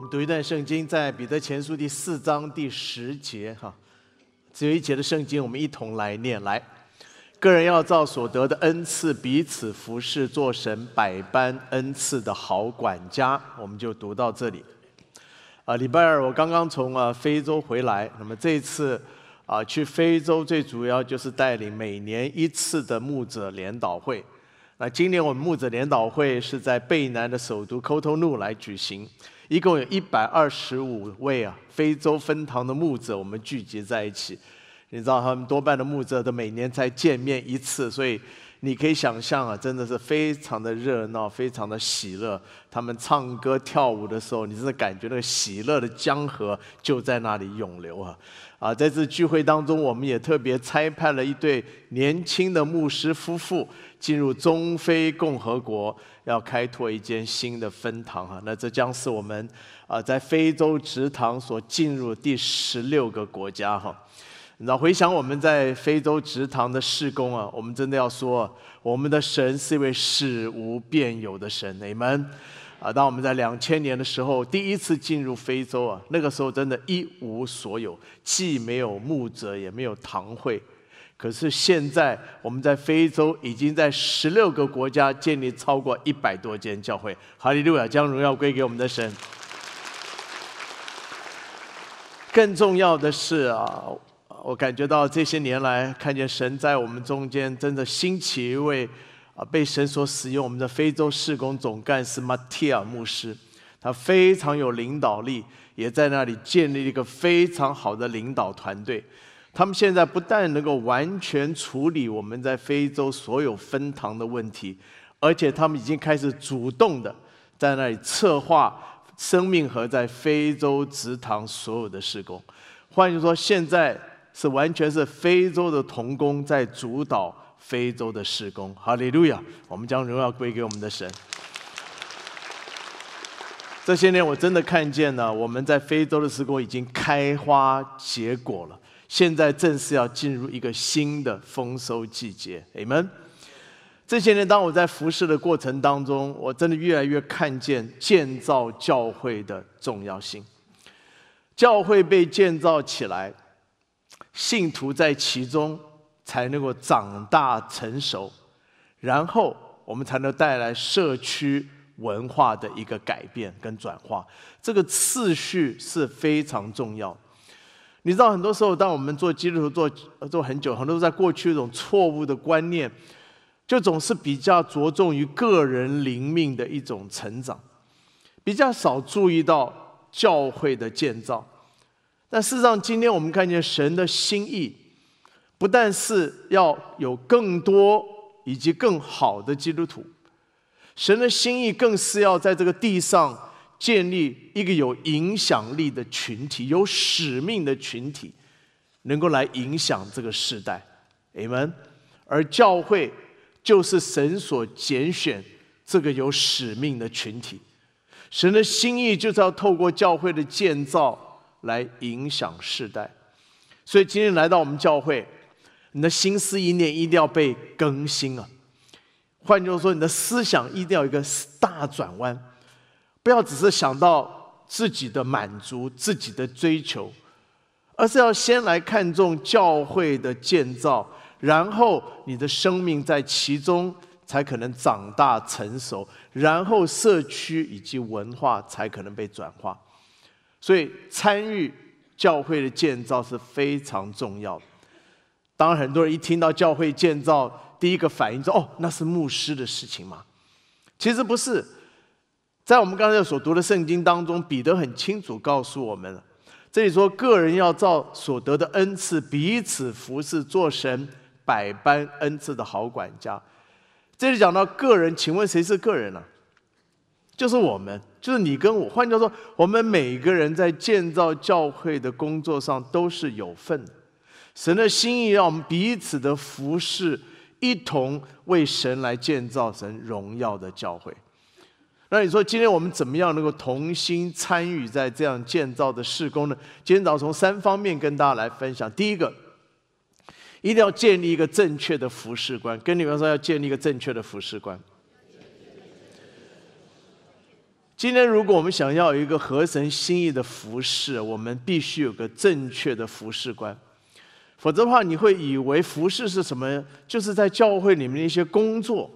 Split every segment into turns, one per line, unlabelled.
我们读一段圣经，在彼得前书第四章第十节，哈，只有一节的圣经，我们一同来念。来，个人要照所得的恩赐彼此服侍，做神百般恩赐的好管家。我们就读到这里。啊，礼拜二我刚刚从啊非洲回来，那么这一次啊去非洲最主要就是带领每年一次的牧者联导会。那今年我们牧者联导会是在贝南的首都科托努来举行，一共有一百二十五位啊非洲分堂的牧者，我们聚集在一起。你知道他们多半的牧者都每年才见面一次，所以你可以想象啊，真的是非常的热闹，非常的喜乐。他们唱歌跳舞的时候，你真的感觉那个喜乐的江河就在那里涌流啊！啊，在这聚会当中，我们也特别差派了一对年轻的牧师夫妇。进入中非共和国，要开拓一间新的分堂哈，那这将是我们啊在非洲直堂所进入第十六个国家哈。那回想我们在非洲直堂的事工啊，我们真的要说，我们的神是一位使无变有的神，你们啊，当我们在两千年的时候第一次进入非洲啊，那个时候真的一无所有，既没有牧者，也没有堂会。可是现在，我们在非洲已经在十六个国家建立超过一百多间教会。哈利路亚，将荣耀归给我们的神。更重要的是啊，我感觉到这些年来，看见神在我们中间真的兴起一位啊，被神所使用我们的非洲事工总干事马提尔牧师，他非常有领导力，也在那里建立一个非常好的领导团队。他们现在不但能够完全处理我们在非洲所有分堂的问题，而且他们已经开始主动的在那里策划生命和在非洲直堂所有的施工。换句话说，现在是完全是非洲的童工在主导非洲的施工。哈利路亚！我们将荣耀归给我们的神。这些年我真的看见了，我们在非洲的施工已经开花结果了。现在正是要进入一个新的丰收季节，Amen。这些年，当我在服侍的过程当中，我真的越来越看见建造教会的重要性。教会被建造起来，信徒在其中才能够长大成熟，然后我们才能带来社区文化的一个改变跟转化。这个次序是非常重要。你知道，很多时候，当我们做基督徒做做很久，很多在过去一种错误的观念，就总是比较着重于个人灵命的一种成长，比较少注意到教会的建造。但事实上，今天我们看见神的心意，不但是要有更多以及更好的基督徒，神的心意更是要在这个地上。建立一个有影响力的群体，有使命的群体，能够来影响这个时代，amen。而教会就是神所拣选这个有使命的群体，神的心意就是要透过教会的建造来影响世代。所以今天来到我们教会，你的心思意念一定要被更新啊！换句话说，你的思想一定要有一个大转弯。不要只是想到自己的满足、自己的追求，而是要先来看重教会的建造，然后你的生命在其中才可能长大成熟，然后社区以及文化才可能被转化。所以，参与教会的建造是非常重要的。当很多人一听到教会建造，第一个反应说：“哦，那是牧师的事情吗？”其实不是。在我们刚才所读的圣经当中，彼得很清楚告诉我们了。这里说，个人要照所得的恩赐彼此服侍，做神百般恩赐的好管家。这里讲到个人，请问谁是个人呢？就是我们，就是你跟我。换句话说，我们每个人在建造教会的工作上都是有份的。神的心意让我们彼此的服侍，一同为神来建造神荣耀的教会。那你说今天我们怎么样能够同心参与在这样建造的施工呢？今天早上从三方面跟大家来分享。第一个，一定要建立一个正确的服饰观。跟你们说，要建立一个正确的服饰观。今天，如果我们想要一个合神心意的服饰，我们必须有个正确的服饰观，否则的话，你会以为服饰是什么？就是在教会里面的一些工作。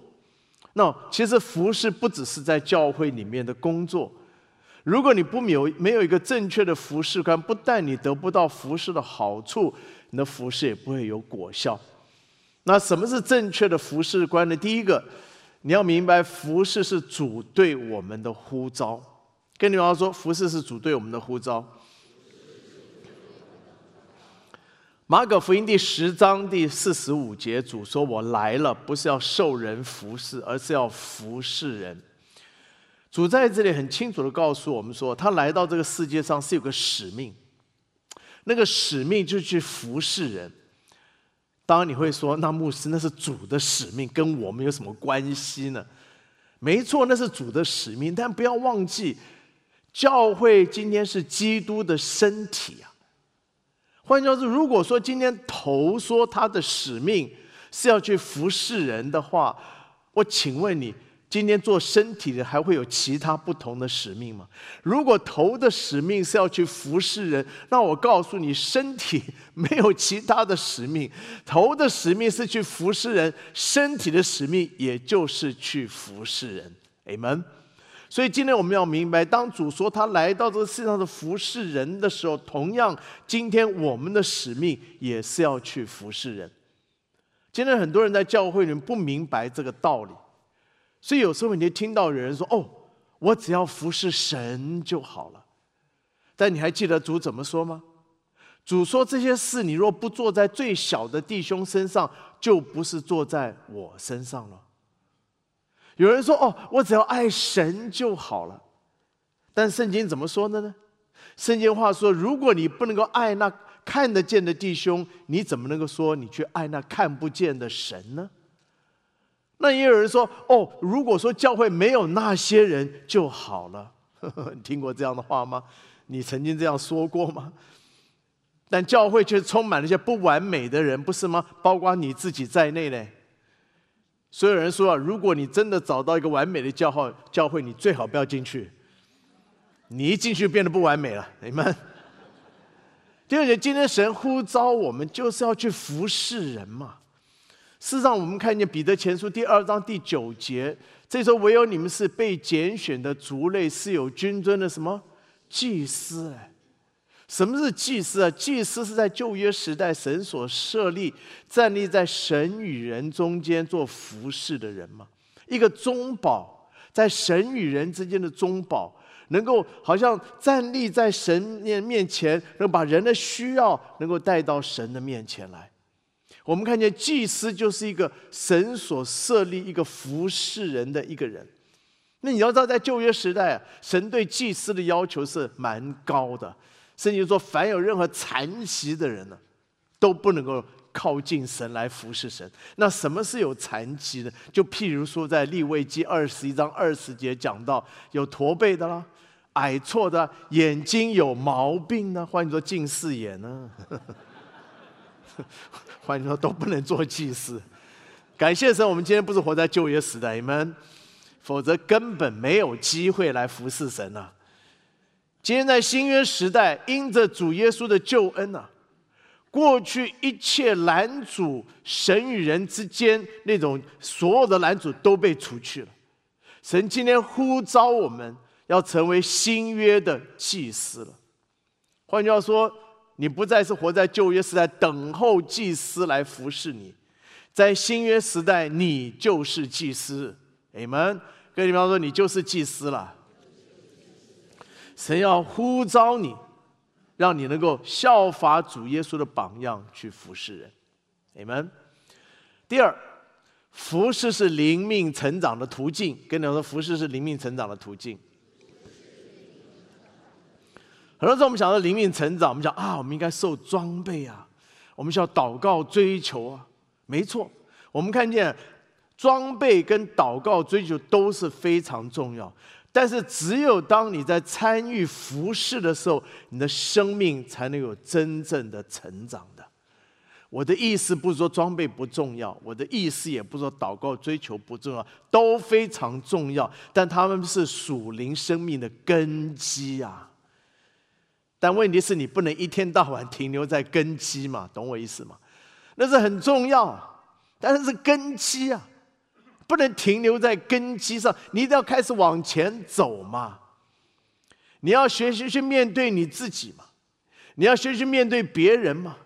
那其实服饰不只是在教会里面的工作。如果你不有没有一个正确的服饰观，不但你得不到服饰的好处，你的服饰也不会有果效。那什么是正确的服饰观呢？第一个。你要明白，服侍是主对我们的呼召。跟你们说，服侍是主对我们的呼召。马可福音第十章第四十五节，主说：“我来了，不是要受人服侍，而是要服侍人。”主在这里很清楚的告诉我们说，他来到这个世界上是有个使命，那个使命就是去服侍人。当然你会说，那牧师那是主的使命，跟我们有什么关系呢？没错，那是主的使命，但不要忘记，教会今天是基督的身体啊。换句话说，如果说今天头说他的使命是要去服侍人的话，我请问你。今天做身体的还会有其他不同的使命吗？如果头的使命是要去服侍人，那我告诉你，身体没有其他的使命，头的使命是去服侍人，身体的使命也就是去服侍人。Amen。所以今天我们要明白，当主说他来到这个世界上的服侍人的时候，同样，今天我们的使命也是要去服侍人。今天很多人在教会里面不明白这个道理。所以有时候你就听到有人说：“哦，我只要服侍神就好了。”但你还记得主怎么说吗？主说：“这些事你若不做在最小的弟兄身上，就不是坐在我身上了。”有人说：“哦，我只要爱神就好了。”但圣经怎么说的呢？圣经话说：“如果你不能够爱那看得见的弟兄，你怎么能够说你去爱那看不见的神呢？”那也有人说：“哦，如果说教会没有那些人就好了。”你听过这样的话吗？你曾经这样说过吗？但教会却充满了一些不完美的人，不是吗？包括你自己在内呢。所有人说啊，如果你真的找到一个完美的教号教会，你最好不要进去。你一进去变得不完美了，你们。第二节，今天神呼召我们，就是要去服侍人嘛。事实上，我们看见彼得前书第二章第九节，这时候唯有你们是被拣选的族类，是有君尊的什么祭司？什么是祭司啊？祭司是在旧约时代神所设立，站立在神与人中间做服侍的人嘛。一个中保，在神与人之间的中保，能够好像站立在神面面前，能把人的需要能够带到神的面前来。我们看见祭司就是一个神所设立一个服侍人的一个人。那你要知道，在旧约时代，神对祭司的要求是蛮高的。甚至说，凡有任何残疾的人呢，都不能够靠近神来服侍神。那什么是有残疾的？就譬如说，在立位记二十一章二十节讲到，有驼背的啦，矮矬的，眼睛有毛病呢，或者说近视眼呢。换句话说，都不能做祭司。感谢神，我们今天不是活在旧约时代，你们，否则根本没有机会来服侍神呐。今天在新约时代，因着主耶稣的救恩呐，过去一切拦阻神与人之间那种所有的拦阻都被除去了。神今天呼召我们要成为新约的祭司了。换句话说。你不再是活在旧约时代等候祭司来服侍你，在新约时代，你就是祭司。你们跟你们说，你就是祭司了。神要呼召你，让你能够效法主耶稣的榜样去服侍人。你们第二，服侍是灵命成长的途径。跟你们说，服侍是灵命成长的途径。很多时候我们想到灵命成长，我们讲啊，我们应该受装备啊，我们需要祷告追求啊。没错，我们看见装备跟祷告追求都是非常重要。但是只有当你在参与服侍的时候，你的生命才能有真正的成长的。我的意思不是说装备不重要，我的意思也不是说祷告追求不重要，都非常重要，但他们是属灵生命的根基啊。但问题是你不能一天到晚停留在根基嘛，懂我意思吗？那是很重要，但是是根基啊，不能停留在根基上，你一定要开始往前走嘛。你要学习去面对你自己嘛，你要学习面对别人嘛。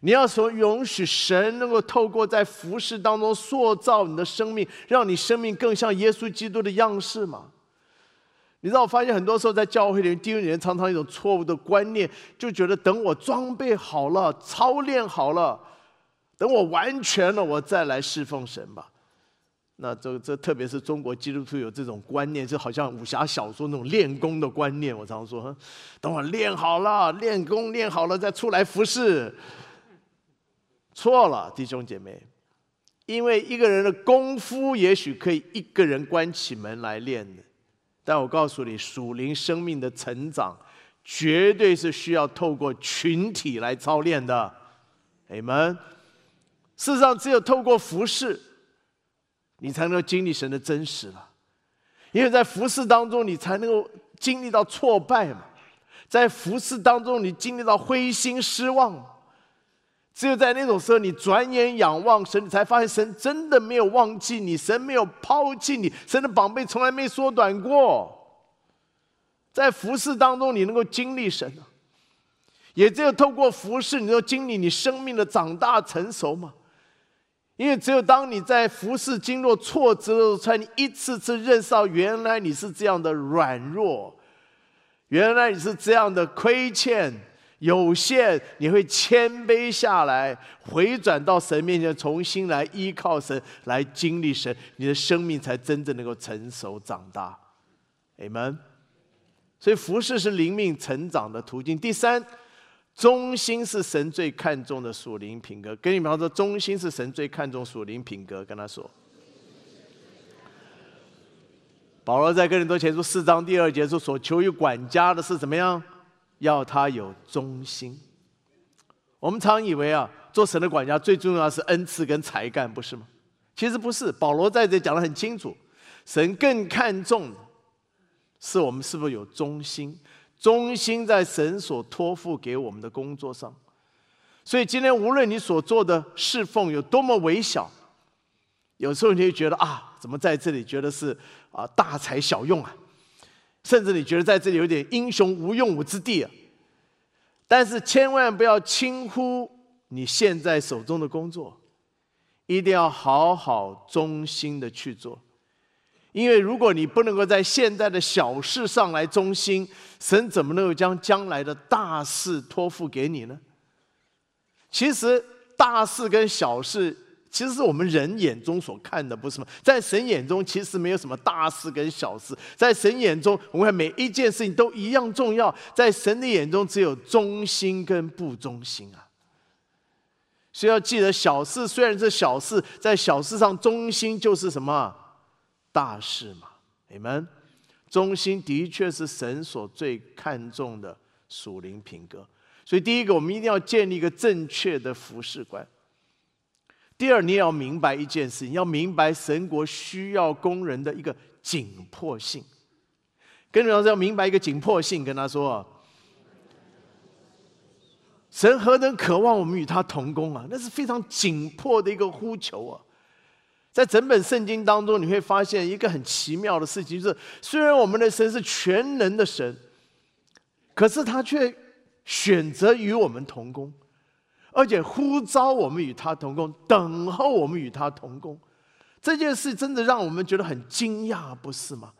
你要说允许神能够透过在服饰当中塑造你的生命，让你生命更像耶稣基督的样式嘛？你知道，我发现很多时候在教会里面，弟兄人常常一种错误的观念，就觉得等我装备好了、操练好了，等我完全了，我再来侍奉神吧。那这这特别是中国基督徒有这种观念，就好像武侠小说那种练功的观念。我常说，等我练好了、练功练好了再出来服侍。错了，弟兄姐妹，因为一个人的功夫也许可以一个人关起门来练的，但我告诉你，属灵生命的成长绝对是需要透过群体来操练的。你们，事实上，只有透过服侍，你才能够经历神的真实了。因为在服侍当中，你才能够经历到挫败嘛，在服侍当中，你经历到灰心失望。只有在那种时候，你转眼仰望神，你才发现神真的没有忘记你，神没有抛弃你，神的宝贝从来没缩短过。在服侍当中，你能够经历神也只有透过服侍，你能够经历你生命的长大成熟嘛。因为只有当你在服侍经络挫折的时候，才你一次次认识到，原来你是这样的软弱，原来你是这样的亏欠。有限，你会谦卑下来，回转到神面前，重新来依靠神，来经历神，你的生命才真正能够成熟长大。Amen。所以服侍是灵命成长的途径。第三，忠心是神最看重的属灵品格。跟你们说，忠心是神最看重属灵品格。跟他说，保罗在哥林多前书四章第二节说：“所求于管家的是怎么样？”要他有忠心。我们常以为啊，做神的管家最重要是恩赐跟才干，不是吗？其实不是。保罗在这讲的很清楚，神更看重是我们是不是有忠心，忠心在神所托付给我们的工作上。所以今天无论你所做的侍奉有多么微小，有时候你会觉得啊，怎么在这里觉得是啊大材小用啊？甚至你觉得在这里有点英雄无用武之地啊，但是千万不要轻忽你现在手中的工作，一定要好好忠心的去做，因为如果你不能够在现在的小事上来忠心，神怎么能够将将来的大事托付给你呢？其实大事跟小事。其实是我们人眼中所看的，不是吗？在神眼中，其实没有什么大事跟小事。在神眼中，我们看每一件事情都一样重要。在神的眼中，只有忠心跟不忠心啊。所以要记得，小事虽然是小事，在小事上忠心就是什么大事嘛？你们忠心的确是神所最看重的属灵品格。所以，第一个，我们一定要建立一个正确的服饰观。第二，你也要明白一件事，你要明白神国需要工人的一个紧迫性。跟着老师要明白一个紧迫性，跟他说：神何等渴望我们与他同工啊！那是非常紧迫的一个呼求啊！在整本圣经当中，你会发现一个很奇妙的事情，就是虽然我们的神是全能的神，可是他却选择与我们同工。而且呼召我们与他同工，等候我们与他同工，这件事真的让我们觉得很惊讶，不是吗？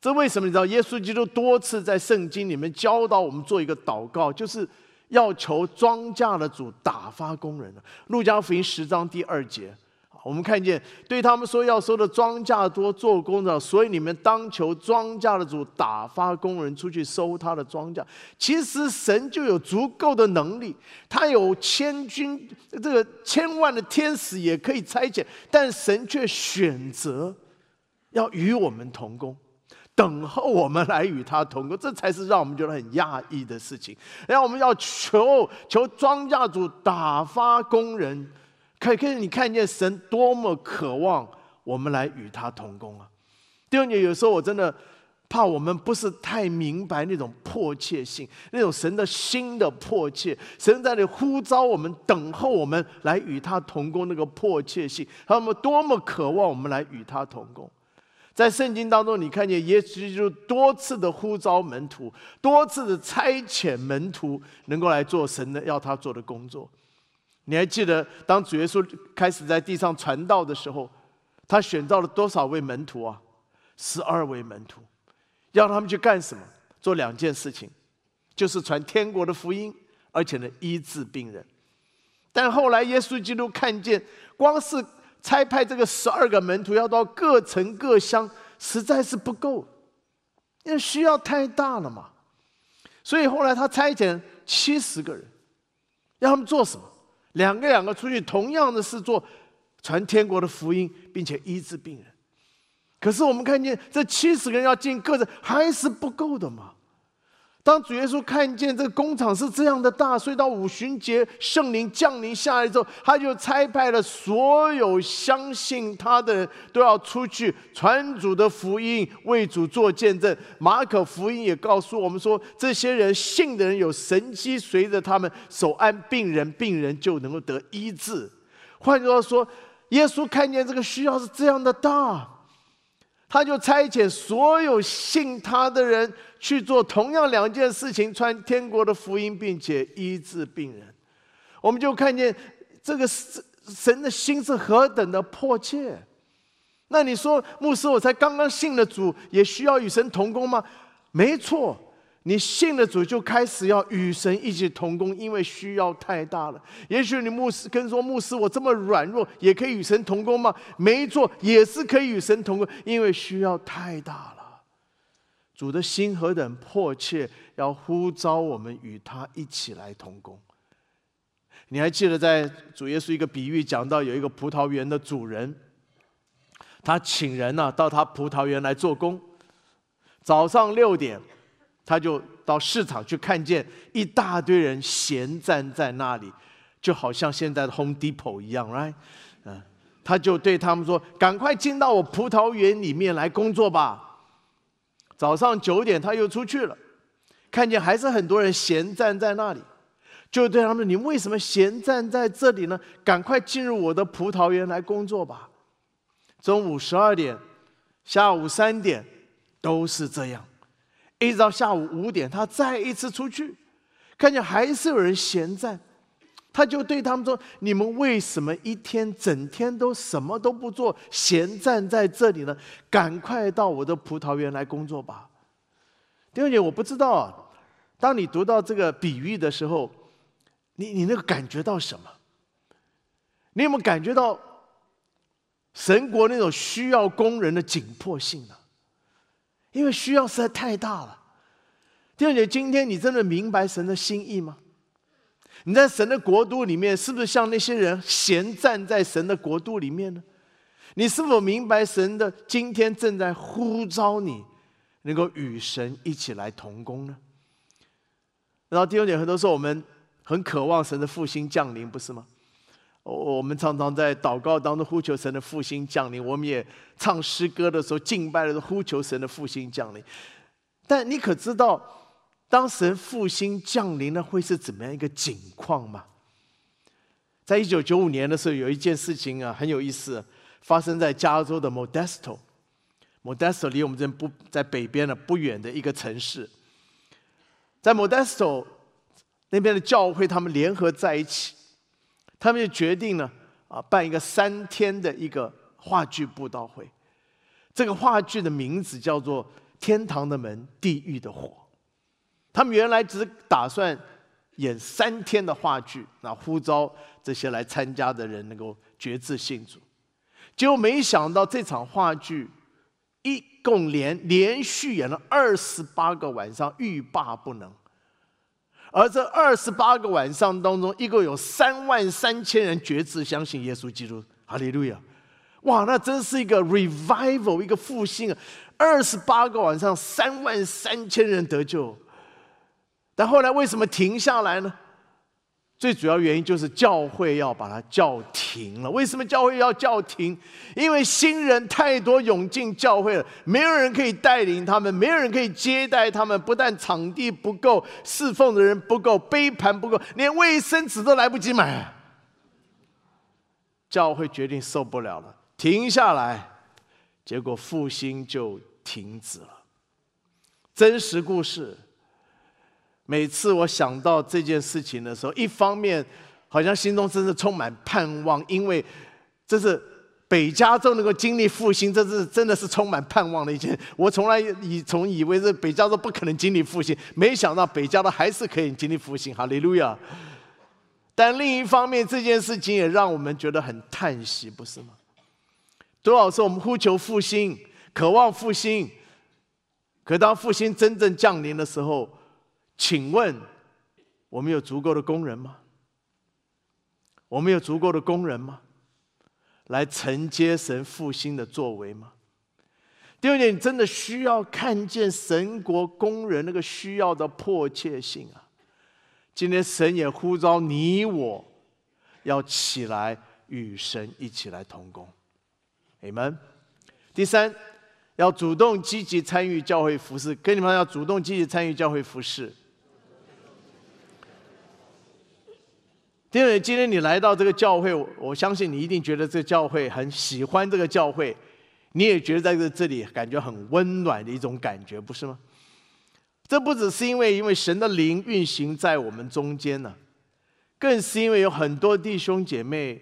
这为什么？你知道，耶稣基督多次在圣经里面教导我们做一个祷告，就是要求庄稼的主打发工人路加福音十章第二节。我们看见，对他们说要收的庄稼多，做工的，所以你们当求庄稼的主打发工人出去收他的庄稼。其实神就有足够的能力，他有千军这个千万的天使也可以差遣，但神却选择要与我们同工。等候我们来与他同工，这才是让我们觉得很讶异的事情。然后我们要求求庄稼主打发工人，可可是你看见神多么渴望我们来与他同工啊！第二点，有时候我真的怕我们不是太明白那种迫切性，那种神的心的迫切，神在那呼召我们，等候我们来与他同工那个迫切性，他们多么渴望我们来与他同工。在圣经当中，你看见耶稣基督多次的呼召门徒，多次的差遣门徒，能够来做神的要他做的工作。你还记得，当主耶稣开始在地上传道的时候，他选到了多少位门徒啊？十二位门徒，要他们去干什么？做两件事情，就是传天国的福音，而且呢医治病人。但后来耶稣基督看见，光是差派这个十二个门徒要到各城各乡，实在是不够，因为需要太大了嘛。所以后来他差遣七十个人，让他们做什么？两个两个出去，同样的是做，传天国的福音，并且医治病人。可是我们看见这七十个人要进各自，还是不够的嘛。当主耶稣看见这个工厂是这样的大，所以到五旬节圣灵降临下来之后，他就差派了所有相信他的人都要出去传主的福音，为主做见证。马可福音也告诉我们说，这些人信的人有神机随着他们手按病人，病人就能够得医治。换句话说，耶稣看见这个需要是这样的大。他就差遣所有信他的人去做同样两件事情，传天国的福音，并且医治病人。我们就看见这个神的心是何等的迫切。那你说，牧师，我才刚刚信了主，也需要与神同工吗？没错。你信了主，就开始要与神一起同工，因为需要太大了。也许你牧师跟说牧师，我这么软弱，也可以与神同工吗？没错，也是可以与神同工，因为需要太大了。主的心何等迫切，要呼召我们与他一起来同工。你还记得在主耶稣一个比喻讲到，有一个葡萄园的主人，他请人呢到他葡萄园来做工，早上六点。他就到市场去看见一大堆人闲站在那里，就好像现在的 Home Depot 一样，right？嗯，他就对他们说：“赶快进到我葡萄园里面来工作吧。”早上九点他又出去了，看见还是很多人闲站在那里，就对他们说：“你为什么闲站在这里呢？赶快进入我的葡萄园来工作吧。”中午十二点，下午三点，都是这样。一直到下午五点，他再一次出去，看见还是有人闲站，他就对他们说：“你们为什么一天整天都什么都不做，闲站在这里呢？赶快到我的葡萄园来工作吧。”第二点，我不知道，当你读到这个比喻的时候，你你那个感觉到什么？你有没有感觉到神国那种需要工人的紧迫性呢？因为需要实在太大了，弟兄姐，今天你真的明白神的心意吗？你在神的国度里面，是不是像那些人闲站在神的国度里面呢？你是否明白神的今天正在呼召你，能够与神一起来同工呢？然后弟兄姐，很多时候我们很渴望神的复兴降临，不是吗？我我们常常在祷告当中呼求神的复兴降临，我们也唱诗歌的时候敬拜的时候呼求神的复兴降临。但你可知道，当神复兴降临了，会是怎么样一个景况吗？在一九九五年的时候，有一件事情啊很有意思，发生在加州的 Modesto。Modesto 离我们这不在北边的不远的一个城市，在 Modesto 那边的教会，他们联合在一起。他们就决定呢啊，办一个三天的一个话剧布道会。这个话剧的名字叫做《天堂的门，地狱的火》。他们原来只打算演三天的话剧，那呼召这些来参加的人能够决志信主。结果没想到这场话剧一共连连续演了二十八个晚上，欲罢不能。而这二十八个晚上当中，一共有三万三千人决志相信耶稣基督，哈利路亚！哇，那真是一个 revival，一个复兴啊！二十八个晚上，三万三千人得救。但后来为什么停下来呢？最主要原因就是教会要把它叫停了。为什么教会要叫停？因为新人太多涌进教会了，没有人可以带领他们，没有人可以接待他们。不但场地不够，侍奉的人不够，杯盘不够，连卫生纸都来不及买。教会决定受不了了，停下来，结果复兴就停止了。真实故事。每次我想到这件事情的时候，一方面好像心中真是充满盼望，因为这是北加州能够经历复兴，这是真的是充满盼望的一件。我从来以从以为是北加州不可能经历复兴，没想到北加州还是可以经历复兴，哈利路亚！但另一方面，这件事情也让我们觉得很叹息，不是吗？多少次我们呼求复兴，渴望复兴，可当复兴真正降临的时候，请问，我们有足够的工人吗？我们有足够的工人吗？来承接神复兴的作为吗？第二点，你真的需要看见神国工人那个需要的迫切性啊！今天神也呼召你我，要起来与神一起来同工。你们，第三，要主动积极参与教会服饰，跟你们要主动积极参与教会服饰。第二，今天你来到这个教会，我相信你一定觉得这个教会很喜欢这个教会，你也觉得在这这里感觉很温暖的一种感觉，不是吗？这不只是因为因为神的灵运行在我们中间呢，更是因为有很多弟兄姐妹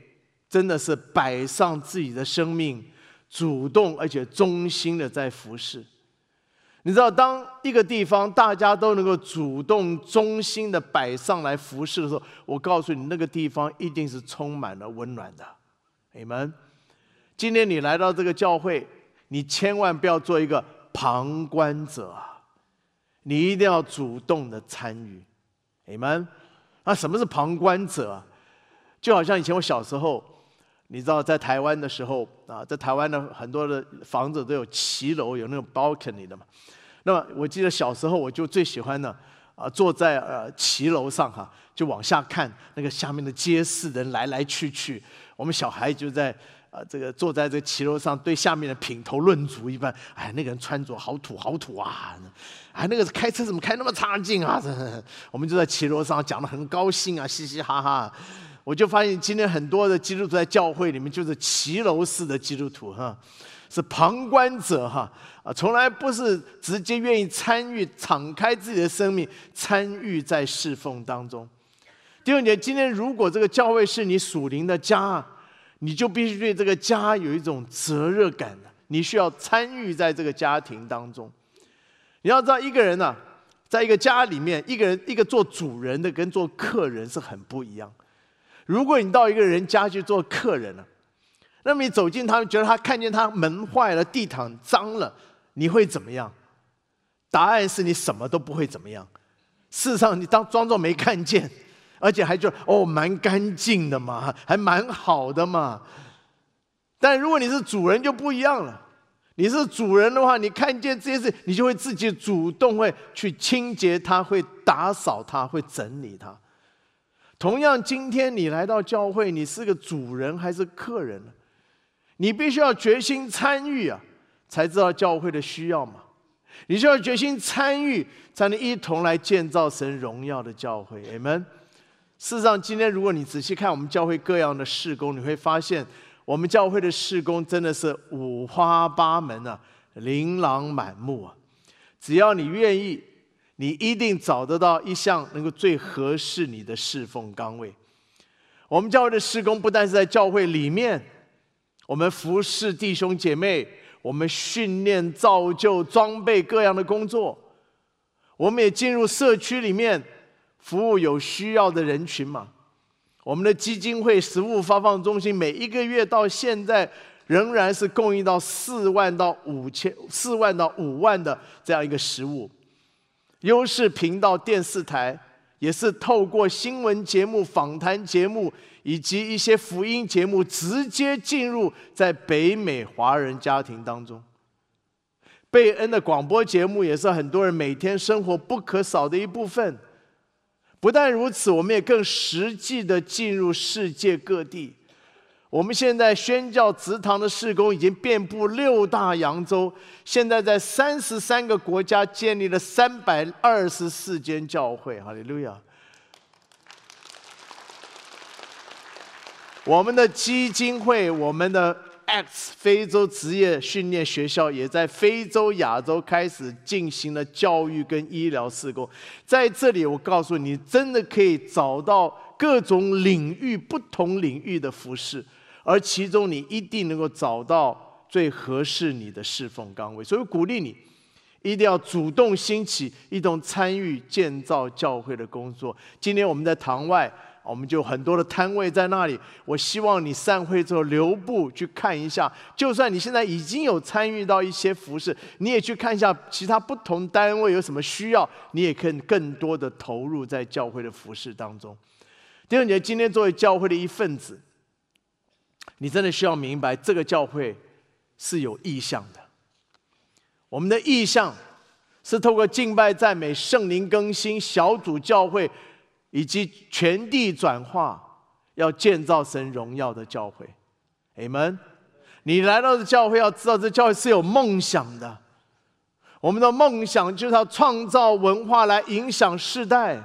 真的是摆上自己的生命，主动而且忠心的在服侍。你知道，当一个地方大家都能够主动、忠心的摆上来服侍的时候，我告诉你，那个地方一定是充满了温暖的。你们，今天你来到这个教会，你千万不要做一个旁观者，你一定要主动的参与。你们，啊，什么是旁观者？就好像以前我小时候，你知道，在台湾的时候啊，在台湾的很多的房子都有骑楼，有那种 balcony 的嘛。那么我记得小时候我就最喜欢呢，啊，坐在呃骑楼上哈，就往下看那个下面的街市人来来去去。我们小孩就在啊这个坐在这骑楼上，对下面的品头论足一般。哎，那个人穿着好土好土啊！哎，那个开车怎么开那么差劲啊？我们就在骑楼上讲的很高兴啊，嘻嘻哈哈。我就发现今天很多的基督徒在教会里面就是骑楼式的基督徒哈。是旁观者哈啊，从来不是直接愿意参与、敞开自己的生命参与在侍奉当中。第二点，今天如果这个教会是你属灵的家，你就必须对这个家有一种责任感，你需要参与在这个家庭当中。你要知道，一个人呢，在一个家里面，一个人一个做主人的跟做客人是很不一样。如果你到一个人家去做客人了。那么你走进他们，觉得他看见他门坏了，地毯脏了，你会怎么样？答案是你什么都不会怎么样。事实上，你当装作没看见，而且还觉得哦，蛮干净的嘛，还蛮好的嘛。但如果你是主人就不一样了。你是主人的话，你看见这些事，你就会自己主动会去清洁它，会打扫它，会整理它。同样，今天你来到教会，你是个主人还是客人呢？你必须要决心参与啊，才知道教会的需要嘛。你需要决心参与，才能一同来建造神荣耀的教会。你们，事实上，今天如果你仔细看我们教会各样的事工，你会发现，我们教会的事工真的是五花八门啊，琳琅满目啊。只要你愿意，你一定找得到一项能够最合适你的侍奉岗位。我们教会的施工不但是在教会里面。我们服侍弟兄姐妹，我们训练、造就、装备各样的工作，我们也进入社区里面服务有需要的人群嘛。我们的基金会食物发放中心每一个月到现在仍然是供应到四万到五千、四万到五万的这样一个食物。优视频道电视台也是透过新闻节目、访谈节目以及一些福音节目，直接进入在北美华人家庭当中。贝恩的广播节目也是很多人每天生活不可少的一部分。不但如此，我们也更实际的进入世界各地。我们现在宣教祠堂的事工已经遍布六大洋洲，现在在三十三个国家建立了三百二十四间教会。哈利路亚！我们的基金会，我们的。X 非洲职业训练学校也在非洲、亚洲开始进行了教育跟医疗施工。在这里，我告诉你，真的可以找到各种领域、不同领域的服饰，而其中你一定能够找到最合适你的侍奉岗位。所以，鼓励你一定要主动兴起，一同参与建造教会的工作。今天我们在堂外。我们就很多的摊位在那里。我希望你散会之后留步去看一下。就算你现在已经有参与到一些服饰，你也去看一下其他不同单位有什么需要，你也可以更多的投入在教会的服饰当中。第二点，今天作为教会的一份子，你真的需要明白这个教会是有意向的。我们的意向是透过敬拜、赞美、圣灵更新、小组教会。以及全地转化，要建造神荣耀的教会，Amen。你来到这教会，要知道这教会是有梦想的。我们的梦想就是要创造文化来影响世代，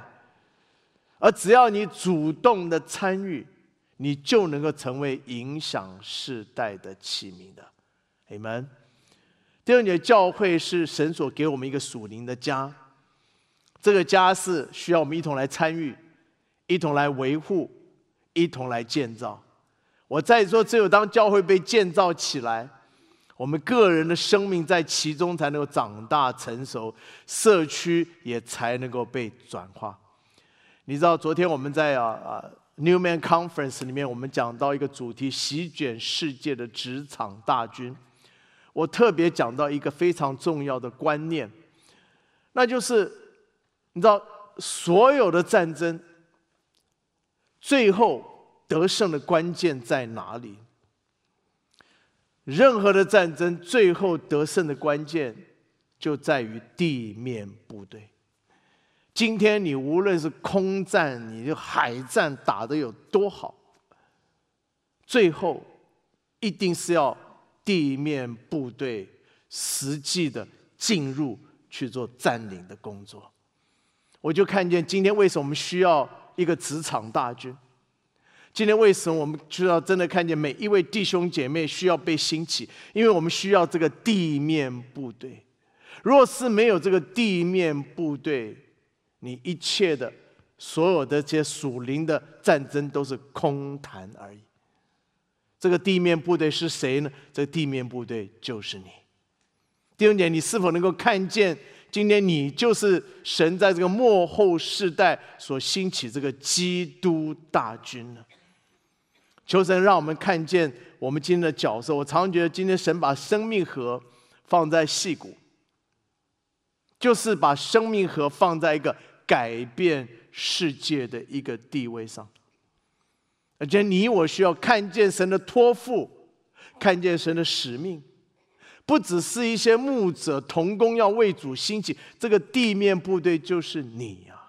而只要你主动的参与，你就能够成为影响世代的器皿的，Amen。第二你的，教会是神所给我们一个属灵的家。这个家是需要我们一同来参与，一同来维护，一同来建造。我再说，只有当教会被建造起来，我们个人的生命在其中才能够长大成熟，社区也才能够被转化。你知道，昨天我们在啊啊 Newman Conference 里面，我们讲到一个主题：席卷世界的职场大军。我特别讲到一个非常重要的观念，那就是。你知道，所有的战争最后得胜的关键在哪里？任何的战争最后得胜的关键就在于地面部队。今天你无论是空战，你就海战打得有多好，最后一定是要地面部队实际的进入去做占领的工作。我就看见今天为什么我们需要一个职场大军？今天为什么我们需要真的看见每一位弟兄姐妹需要被兴起？因为我们需要这个地面部队。若是没有这个地面部队，你一切的所有的这些属灵的战争都是空谈而已。这个地面部队是谁呢？这个地面部队就是你。第二点，你是否能够看见？今天你就是神在这个末后世代所兴起这个基督大军呢。求神让我们看见我们今天的角色。我常觉得，今天神把生命河放在戏谷，就是把生命河放在一个改变世界的一个地位上。而且你我需要看见神的托付，看见神的使命。不只是一些牧者同工要为主兴起，这个地面部队就是你呀。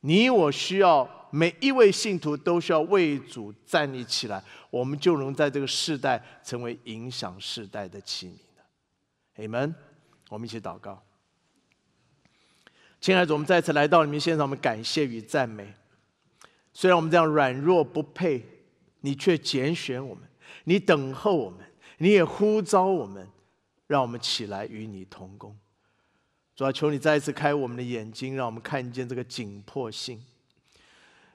你我需要每一位信徒都需要为主站立起来，我们就能在这个世代成为影响世代的器皿的。Amen。我们一起祷告。亲爱的，我们再次来到你们现场，我们感谢与赞美。虽然我们这样软弱不配，你却拣选我们，你等候我们。你也呼召我们，让我们起来与你同工。主要求你再一次开我们的眼睛，让我们看见这个紧迫性，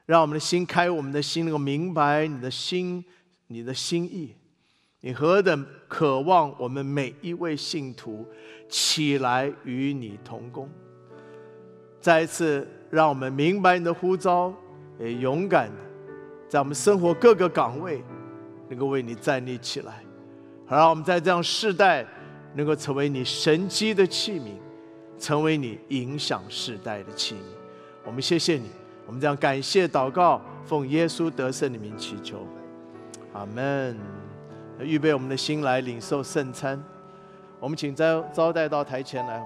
让我们的心开，我们的心能够明白你的心，你的心意。你何等渴望我们每一位信徒起来与你同工。再一次让我们明白你的呼召，也勇敢的在我们生活各个岗位能够为你站立起来。好，让我们在这样世代，能够成为你神机的器皿，成为你影响世代的器皿。我们谢谢你，我们这样感谢祷告，奉耶稣得胜的名祈求，阿门。预备我们的心来领受圣餐，我们请招招待到台前来。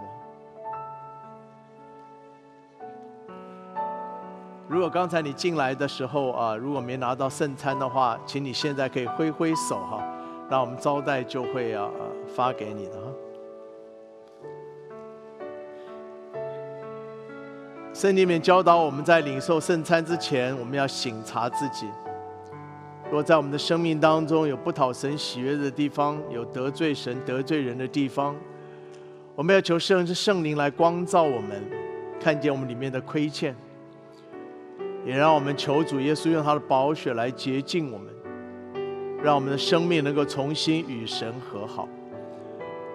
如果刚才你进来的时候啊，如果没拿到圣餐的话，请你现在可以挥挥手哈，那我们招待就会啊发给你的哈。圣经里面教导我们在领受圣餐之前，我们要省察自己。若在我们的生命当中有不讨神喜悦的地方，有得罪神、得罪人的地方，我们要求圣圣灵来光照我们，看见我们里面的亏欠，也让我们求主耶稣用他的宝血来洁净我们，让我们的生命能够重新与神和好。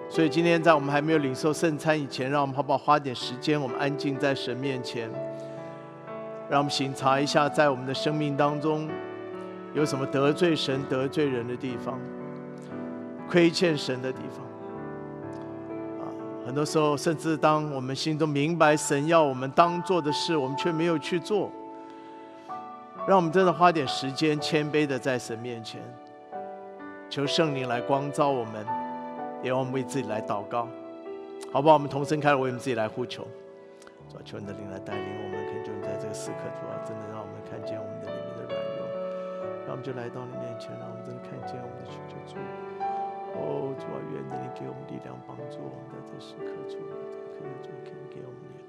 所以今天在我们还没有领受圣餐以前，让我们好不好花点时间，我们安静在神面前，让我们醒察一下，在我们的生命当中。有什么得罪神、得罪人的地方，亏欠神的地方啊？很多时候，甚至当我们心中明白神要我们当做的事，我们却没有去做。让我们真的花点时间，谦卑的在神面前，求圣灵来光照我们，也让我们为自己来祷告，好不好？我们同声开始为我们自己来呼求，主，求你的灵来带领我们，恳求你在这个时刻，主啊，真的让我们看见我们的。们就来到你面前，让我们真的看见我们的需求主。哦，主啊，愿你给我们力量，帮助我们在这时刻主，可以主给给我们力，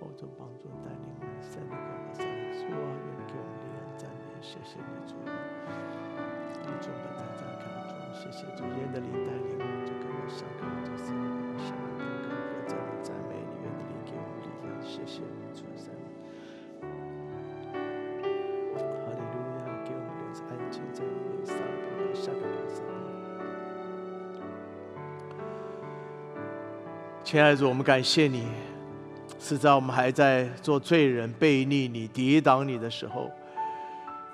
哦，主帮助带领我们在那个上主啊，愿你给我们力量赞美，谢谢你主。你主把赞赞看主，谢谢主，愿的灵带领我们，就跟我上亲爱的主，我们感谢你，是在我们还在做罪人、背逆你、抵挡你的时候，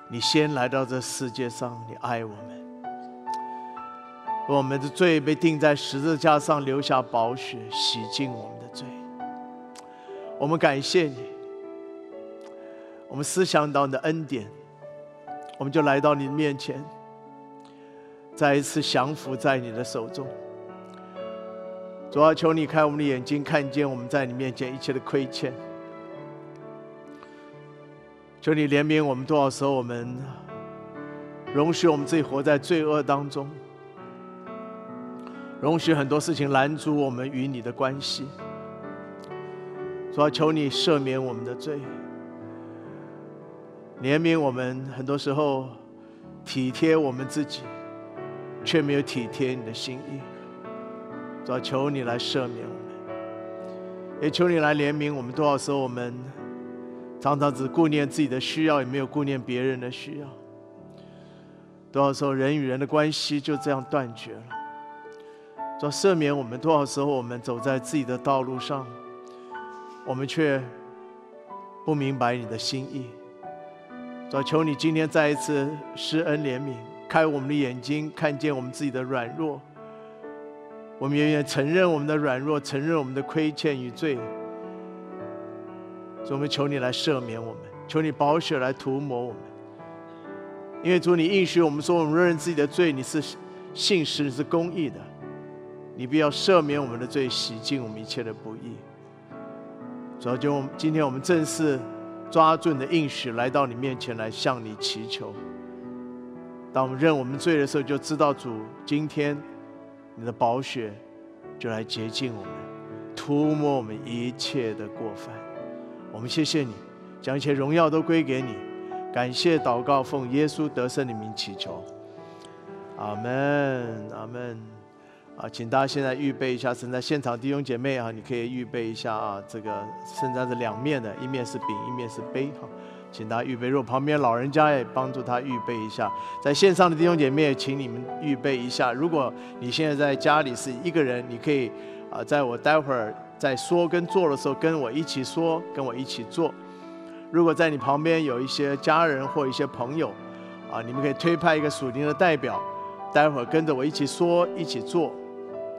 你先来到这世界上，你爱我们，我们的罪被钉在十字架上，留下宝血洗净我们的罪。我们感谢你，我们思想到你的恩典，我们就来到你的面前，再一次降服在你的手中。主要求你开我们的眼睛，看见我们在你面前一切的亏欠。求你怜悯我们，多少时候我们容许我们自己活在罪恶当中，容许很多事情拦阻我们与你的关系。主要求你赦免我们的罪，怜悯我们，很多时候体贴我们自己，却没有体贴你的心意。主求你来赦免我们，也求你来怜悯我们。多少时候我们常常只顾念自己的需要，也没有顾念别人的需要。多少时候人与人的关系就这样断绝了。主赦免我们。多少时候我们走在自己的道路上，我们却不明白你的心意。主求你今天再一次施恩怜悯，开我们的眼睛，看见我们自己的软弱。我们也愿承认我们的软弱，承认我们的亏欠与罪。所以，我们求你来赦免我们，求你保血来涂抹我们。因为主，你应许我们说，我们认自己的罪，你是信实，是公义的，你必要赦免我们的罪，洗净我们一切的不义。主要，就今天我们正式抓住你的应许，来到你面前来向你祈求。当我们认我们罪的时候，就知道主今天。你的宝血就来洁净我们，涂抹我们一切的过犯。我们谢谢你，将一切荣耀都归给你。感谢祷告，奉耶稣得胜的名祈求。阿门，阿门。啊，请大家现在预备一下，正在现场弟兄姐妹啊，你可以预备一下啊，这个圣餐是两面的，一面是饼，一面是杯哈。请大家预备，如果旁边老人家也帮助他预备一下，在线上的弟兄姐妹，请你们预备一下。如果你现在在家里是一个人，你可以啊，在我待会儿在说跟做的时候，跟我一起说，跟我一起做。如果在你旁边有一些家人或一些朋友，啊，你们可以推派一个属灵的代表，待会儿跟着我一起说，一起做，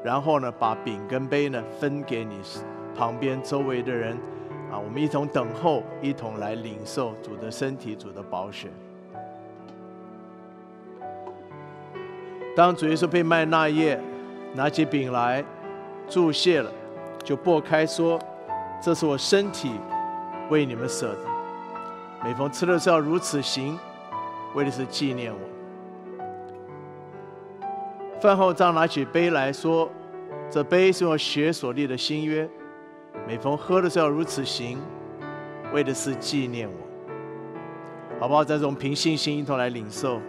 然后呢，把饼跟杯呢分给你旁边周围的人。啊，我们一同等候，一同来领受主的身体、主的宝血。当主耶稣被卖那夜，拿起饼来注谢了，就擘开说：“这是我身体为你们舍的。每逢吃的时候如此行，为的是纪念我。”饭后，张拿起杯来说：“这杯是我血所立的新约。每逢喝的时候如此行，为的是纪念我。”好不好？在这种凭信心一同来领受。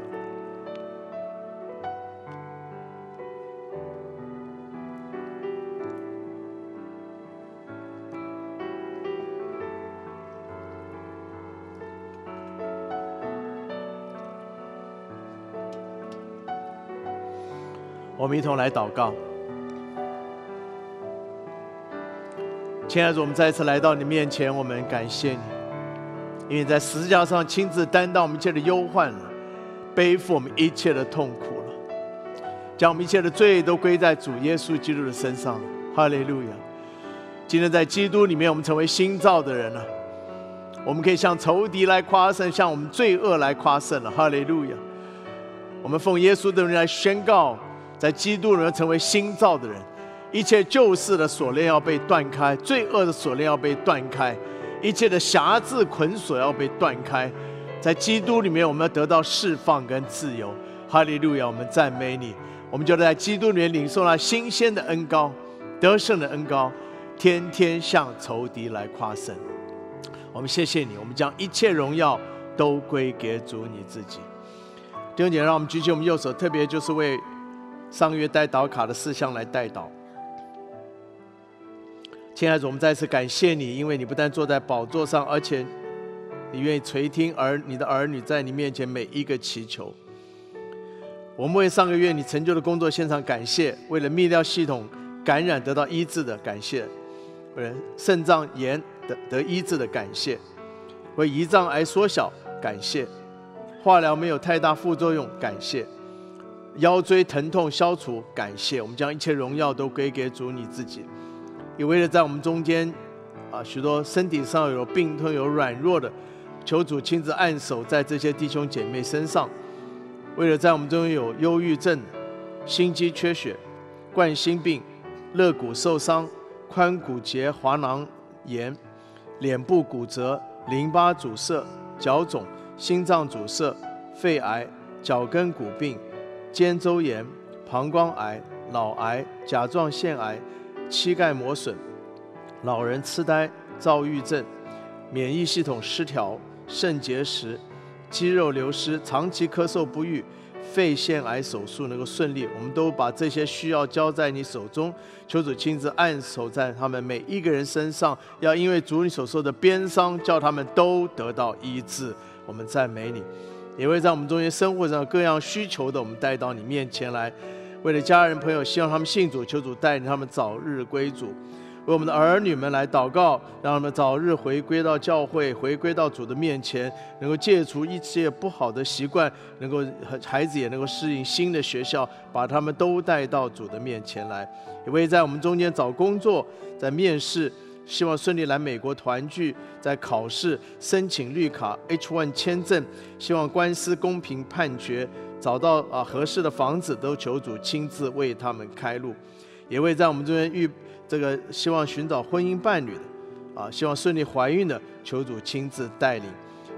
我们一同来祷告，亲爱的主，我们再一次来到你面前，我们感谢你，因为在十字架上亲自担当我们一切的忧患了，背负我们一切的痛苦了，将我们一切的罪都归在主耶稣基督的身上。哈利路亚！今天在基督里面，我们成为新造的人了，我们可以向仇敌来夸胜，向我们罪恶来夸胜了。哈利路亚！我们奉耶稣的名来宣告。在基督里面成为新造的人，一切旧事的锁链要被断开，罪恶的锁链要被断开，一切的辖制捆锁要被断开。在基督里面，我们要得到释放跟自由。哈利路亚！我们赞美你，我们就在基督里面领受了新鲜的恩高，得胜的恩高，天天向仇敌来夸胜。我们谢谢你，我们将一切荣耀都归给主你自己。弟兄姐，让我们举起我们右手，特别就是为。上个月带祷卡的事项来带祷，亲爱的，我们再次感谢你，因为你不但坐在宝座上，而且你愿意垂听儿你的儿女在你面前每一个祈求。我们为上个月你成就的工作献上感谢，为了泌尿系统感染得到医治的感谢，为了肾脏炎得得医治的感谢，为胰脏癌缩小感谢，化疗没有太大副作用感谢。腰椎疼痛消除，感谢我们将一切荣耀都归给主你自己。也为了在我们中间，啊，许多身体上有病痛、有软弱的，求主亲自按手在这些弟兄姐妹身上。为了在我们中有忧郁症、心肌缺血、冠心病、肋骨受伤、髋骨节滑囊炎、脸部骨折、淋巴阻塞、脚肿、心脏阻塞、肺癌、脚跟骨病。肩周炎、膀胱癌、脑癌、甲状腺癌、膝盖磨损、老人痴呆、躁郁症、免疫系统失调、肾结石、肌肉流失、长期咳嗽不愈、肺腺癌手术能够顺利，我们都把这些需要交在你手中，求主亲自按手在他们每一个人身上，要因为主你所受的鞭伤，叫他们都得到医治。我们赞美你。也会在我们中间生活上各样需求的，我们带到你面前来。为了家人朋友，希望他们信主，求主带领他们早日归主。为我们的儿女们来祷告，让他们早日回归到教会，回归到主的面前，能够戒除一切不好的习惯，能够孩子也能够适应新的学校，把他们都带到主的面前来。也会在我们中间找工作，在面试。希望顺利来美国团聚，在考试申请绿卡 H1 签证，希望官司公平判决，找到啊合适的房子，都求主亲自为他们开路，也为在我们这边遇这个希望寻找婚姻伴侣的，啊希望顺利怀孕的，求主亲自带领，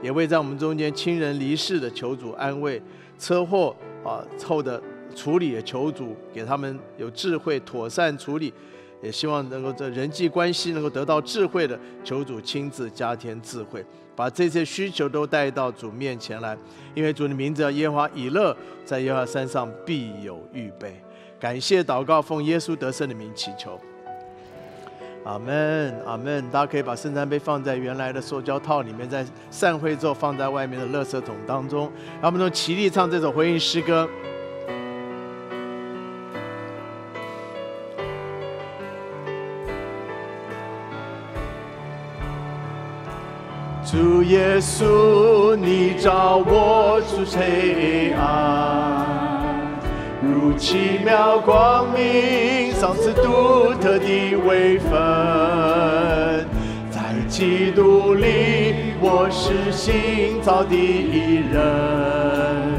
也为在我们中间亲人离世的，求主安慰，车祸啊后的处理也求主给他们有智慧妥善处理。也希望能够在人际关系能够得到智慧的，求主亲自加添智慧，把这些需求都带到主面前来。因为主的名字叫耶和华以勒，在耶和华山上必有预备。感谢祷告，奉耶稣得胜的名祈求。阿门，阿门。大家可以把圣餐杯放在原来的塑胶套里面，在散会之后放在外面的垃圾桶当中。让我们从齐力唱这首回应诗歌。主耶稣，你照我出黑暗，如奇妙光明，赏赐独特的微分，在基督里，我是新造的人。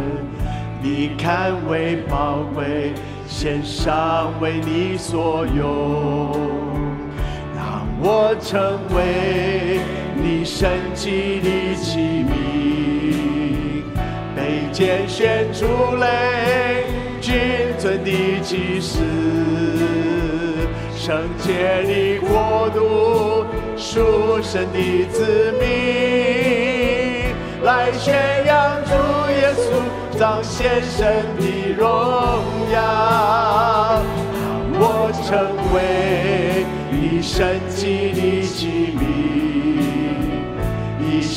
你看为宝贵，献上为你所用，让我成为你神迹的器皿，被拣选出来，君尊的祭司，圣洁的国度，属神的子民，来宣扬主耶稣。彰显神的荣耀，我成为你神迹的器皿，以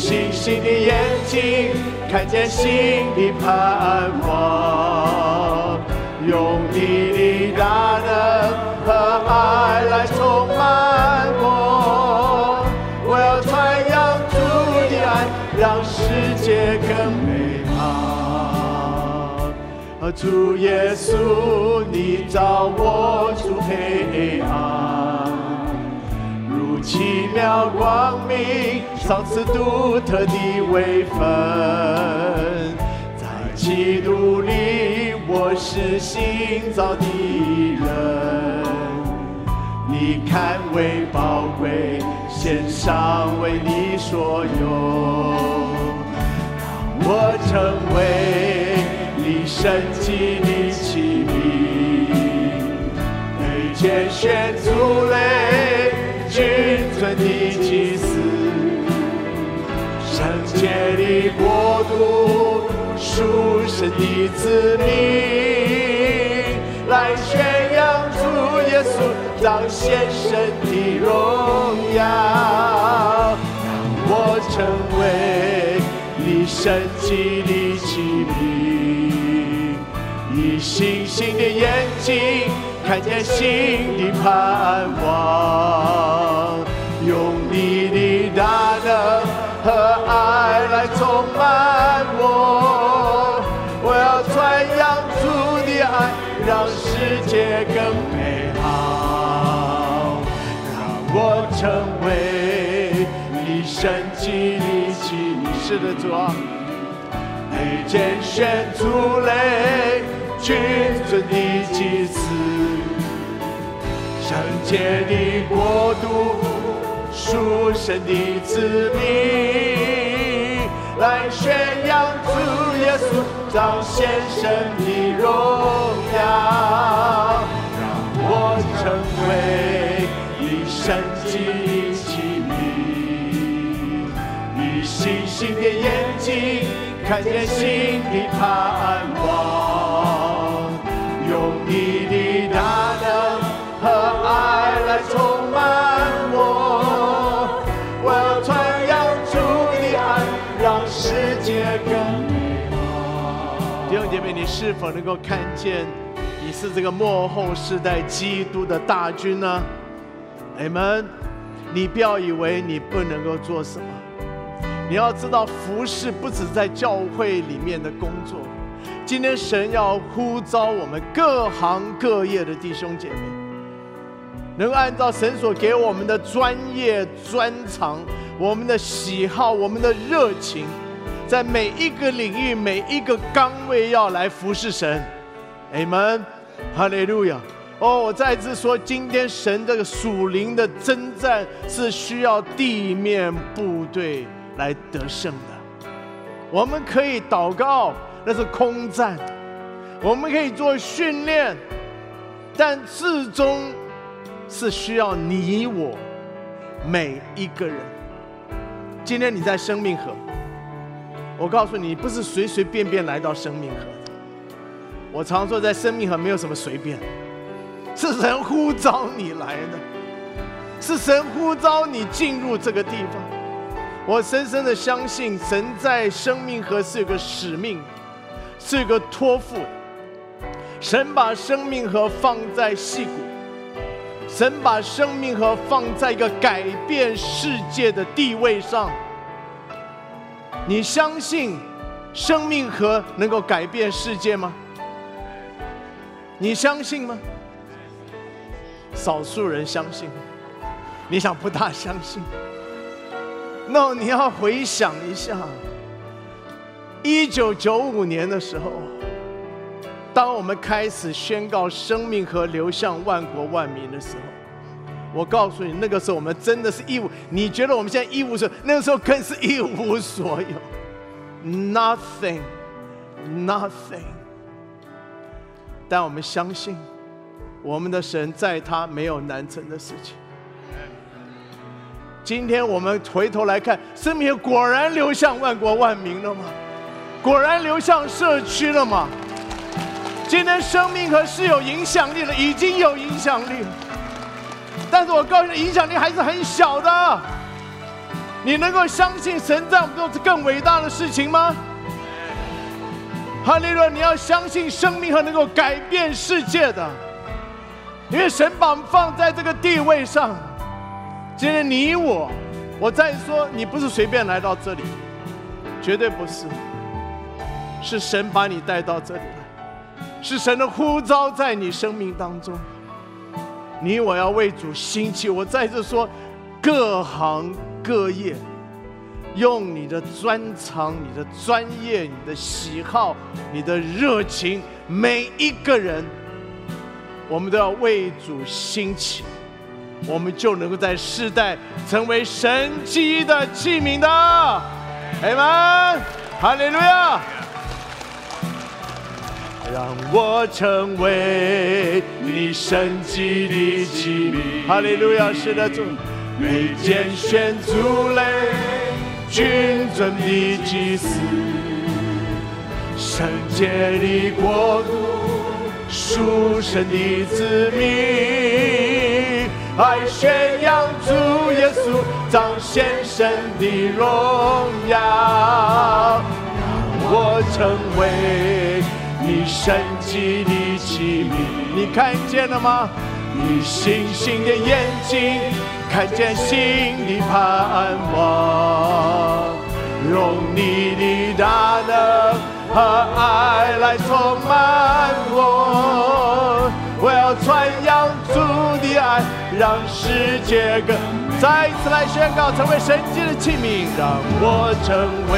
星星的眼睛看见新的盼望，用你的大能和爱来充满我。我要传扬主的爱，让世界更美好。主耶稣，你照我出黑暗，奇妙光明，赏赐独特的微分。在基督里，我是新造的人。你看为宝贵，献上为你所有，让我成为。你神迹的奇名，被拣选出来，君尊的祭司，圣洁的国度，属神的子民，来宣扬主耶稣，彰显神的荣耀，让我成为你神迹的奇名。以星星的眼睛看见新的盼望，用你的大能和爱来充满我。我要传扬主的爱，让世界更美好，让我成为你神迹的启示的主啊，每天选出来。君尊的祭司，圣洁的国度，属神的子民，来宣扬主耶稣，彰显神的荣耀，让我成为你神迹器皿，以星星的眼睛看见新的盼望。用你的大能和爱来充满我，我要传扬主的爱，让世界更美好。弟兄姐妹，你是否能够看见你是这个幕后世代基督的大军呢？你们，你不要以为你不能够做什么，你要知道服侍不止在教会里面的工作。今天神要呼召我们各行各业的弟兄姐妹，能够按照神所给我们的专业专长、我们的喜好、我们的热情，在每一个领域、每一个岗位要来服侍神。阿门，哈利路亚。哦，我再次说，今天神这个属灵的征战是需要地面部队来得胜的。我们可以祷告。那是空战，我们可以做训练，但最终是需要你我每一个人。今天你在生命河，我告诉你，不是随随便便来到生命河的。我常说，在生命河没有什么随便，是神呼召你来的，是神呼召你进入这个地方。我深深的相信，神在生命河是有个使命。是个托付，神把生命河放在溪谷，神把生命河放在一个改变世界的地位上。你相信生命河能够改变世界吗？你相信吗？少数人相信，你想不大相信？那你要回想一下，一九九五年的时候，当我们开始宣告生命和流向万国万民的时候，我告诉你，那个时候我们真的是一无。你觉得我们现在一无所，那个时候更是一无所有，nothing，nothing。但我们相信，我们的神在他没有难成的事情。今天我们回头来看，生命果然流向万国万民了吗？果然流向社区了吗？今天生命和是有影响力的，已经有影响力。但是我告诉你，影响力还是很小的。你能够相信神在我们做更伟大的事情吗？哈利路，你要相信生命和能够改变世界的，因为神把我们放在这个地位上。今天你我，我再说，你不是随便来到这里，绝对不是，是神把你带到这里来，是神的呼召在你生命当中。你我要为主兴起。我在这说，各行各业，用你的专长、你的专业、你的喜好、你的热情，每一个人，我们都要为主兴起。我们就能够在世代成为神迹的器皿的，阿门，哈利路亚！让我成为你神迹的器皿，哈利路亚！是的主，每拣选族类，君尊的祭司，圣洁的国度，属神的子民。爱宣扬主耶稣彰显神的荣耀，让我成为你神迹的器皿。你看见了吗？你星星的眼睛看见新的盼望，用你的大能和爱来充满我。我要传扬主的爱，让世界更再一次来宣告，成为神迹的器皿，让我成为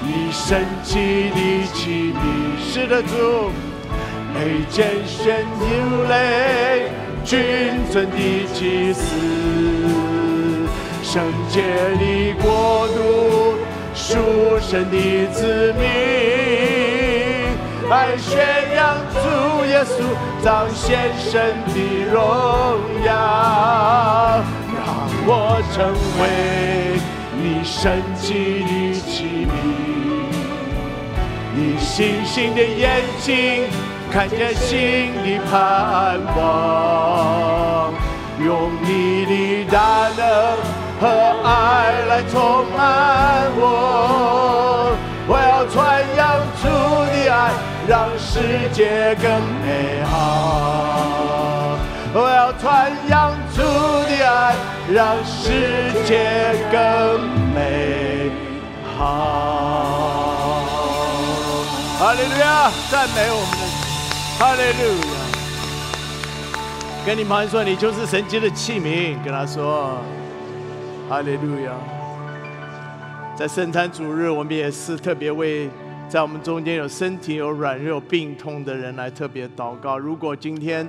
你神迹的器皿。是的，主，被拣选流泪，君尊的祭司，圣洁的国度，属神的子民，爱宣扬主耶稣。彰显神的荣耀，让我成为你神迹的器皿。你星星的眼睛看见新的盼望，用你的大能和爱来充满我。我要传扬主的爱。让世界更美好，我要传扬主的爱，让世界更美好。哈利路亚，赞美我们的哈利路亚。跟你旁人说，你就是神迹的器皿。跟他说，哈利路亚。在圣餐主日，我们也是特别为。在我们中间有身体有软弱病痛的人来特别祷告。如果今天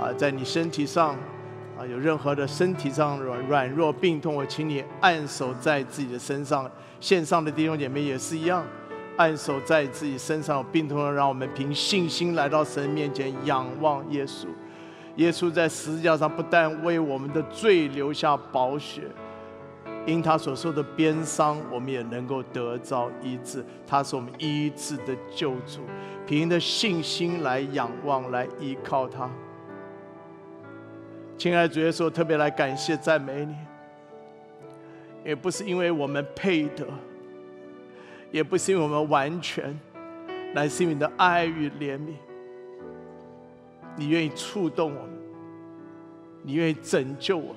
啊，在你身体上啊有任何的身体上软软弱病痛，我请你按手在自己的身上。线上的弟兄姐妹也是一样，按手在自己身上有病痛，让我们凭信心来到神面前仰望耶稣。耶稣在十字架上不但为我们的罪留下宝血。因他所受的鞭伤，我们也能够得着医治。他是我们医治的救主，凭着信心来仰望，来依靠他。亲爱的主耶稣，特别来感谢赞美你，也不是因为我们配得，也不是因为我们完全，乃是因为你的爱与怜悯。你愿意触动我们，你愿意拯救我们，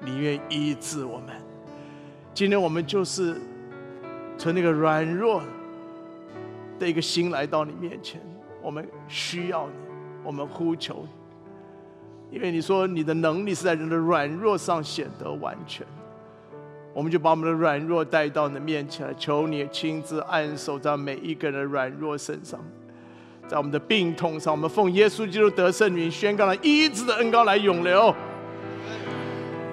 你愿意医治我们。今天我们就是从那个软弱的一个心来到你面前，我们需要你，我们呼求你，因为你说你的能力是在人的软弱上显得完全。我们就把我们的软弱带到你的面前来，求你亲自按手在每一个人的软弱身上，在我们的病痛上，我们奉耶稣基督得胜名宣告了医治的恩膏来永留，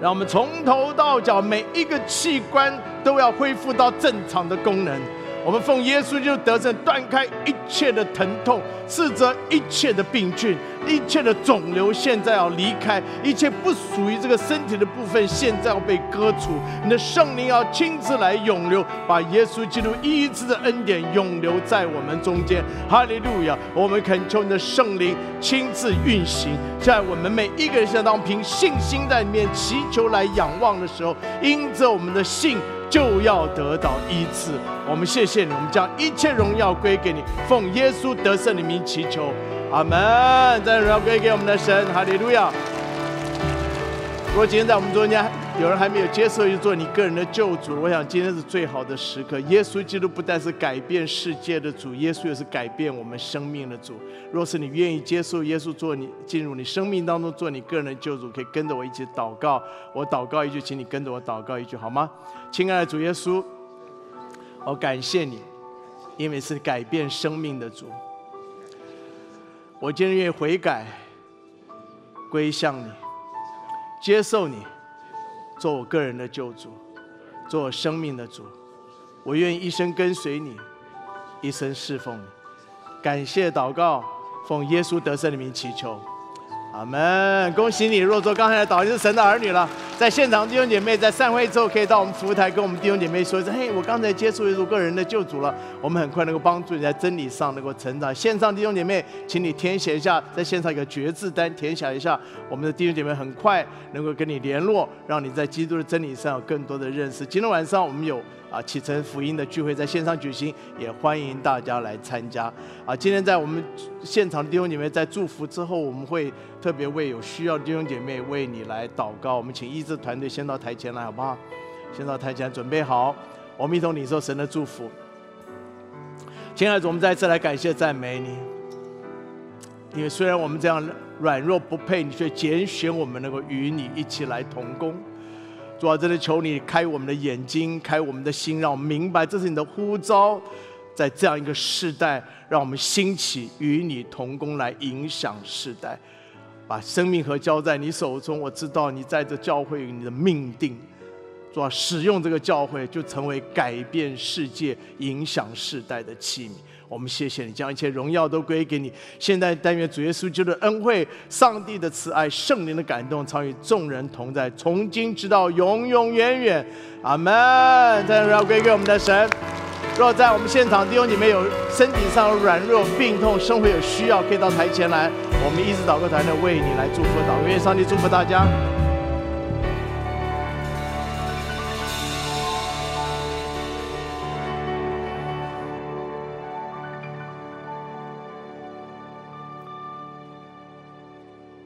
让我们从头到脚每一个器官都要恢复到正常的功能。我们奉耶稣就得胜，断开一切的疼痛，斥责一切的病菌，一切的肿瘤，现在要离开，一切不属于这个身体的部分，现在要被割除。你的圣灵要亲自来永留，把耶稣基督医治的恩典永留在我们中间。哈利路亚！我们恳求你的圣灵亲自运行在我们每一个人身上，凭信心在里面祈求来仰望的时候，因着我们的信。就要得到医治。我们谢谢你，我们将一切荣耀归给你，奉耶稣得胜的名祈求，阿门。再荣耀归给我们的神，哈利路亚。如果今天在我们中间有人还没有接受去做你个人的救主，我想今天是最好的时刻。耶稣基督不但是改变世界的主，耶稣也是改变我们生命的主。若是你愿意接受耶稣做你进入你生命当中做你个人的救主，可以跟着我一起祷告。我祷告一句，请你跟着我祷告一句，好吗？亲爱的主耶稣，我感谢你，因为是改变生命的主。我今天愿意悔改，归向你。接受你，做我个人的救主，做我生命的主，我愿意一生跟随你，一生侍奉你。感谢祷告，奉耶稣得胜的名祈求。阿门！恭喜你，若做刚才的导，就是神的儿女了。在现场弟兄姐妹，在散会之后，可以到我们服务台跟我们弟兄姐妹说一声：“嘿，我刚才接触一组个人的救主了。”我们很快能够帮助你在真理上能够成长。线上弟兄姐妹，请你填写一下，在线上一个绝字单，填写一下。我们的弟兄姐妹很快能够跟你联络，让你在基督的真理上有更多的认识。今天晚上我们有。啊，启程福音的聚会在线上举行，也欢迎大家来参加。啊，今天在我们现场弟兄姐妹在祝福之后，我们会特别为有需要的弟兄姐妹为你来祷告。我们请医治团队先到台前来，好不好？先到台前准备好，我们一同领受神的祝福。亲爱的，我们再次来感谢赞美你，因为虽然我们这样软弱不配，你却拣选我们能够与你一起来同工。主啊，真的求你开我们的眼睛，开我们的心，让我们明白这是你的呼召，在这样一个时代，让我们兴起与你同工，来影响世代，把生命和交在你手中。我知道你在这教会你的命定，主啊，使用这个教会就成为改变世界、影响世代的器皿。我们谢谢你，将一切荣耀都归给你。现在但愿主耶稣基督的恩惠、上帝的慈爱、圣灵的感动，常与众人同在，从今直到永永远远。阿门。再荣耀归给我们的神。若在我们现场弟兄，你们有身体上软弱、病痛、生活有需要，可以到台前来，我们一直祷告台呢为你来祝福祷告，愿上帝祝福大家。